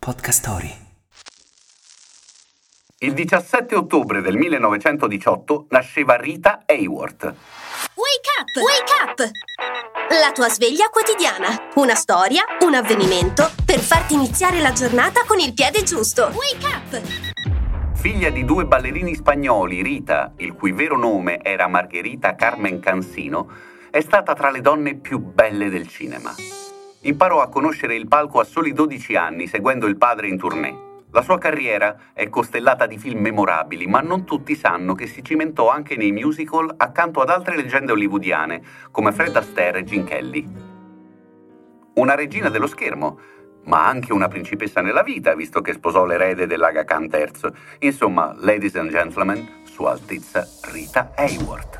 Podcast Story. Il 17 ottobre del 1918 nasceva Rita Hayworth. Wake up! Wake up! La tua sveglia quotidiana. Una storia, un avvenimento per farti iniziare la giornata con il piede giusto. Wake up! Figlia di due ballerini spagnoli, Rita, il cui vero nome era Margherita Carmen Cansino, è stata tra le donne più belle del cinema. Imparò a conoscere il palco a soli 12 anni, seguendo il padre in tournée. La sua carriera è costellata di film memorabili, ma non tutti sanno che si cimentò anche nei musical accanto ad altre leggende hollywoodiane, come Fred Astaire e Gene Kelly. Una regina dello schermo, ma anche una principessa nella vita, visto che sposò l'erede dell'Aga Khan III. Insomma, ladies and gentlemen, Sua Altezza Rita Hayworth.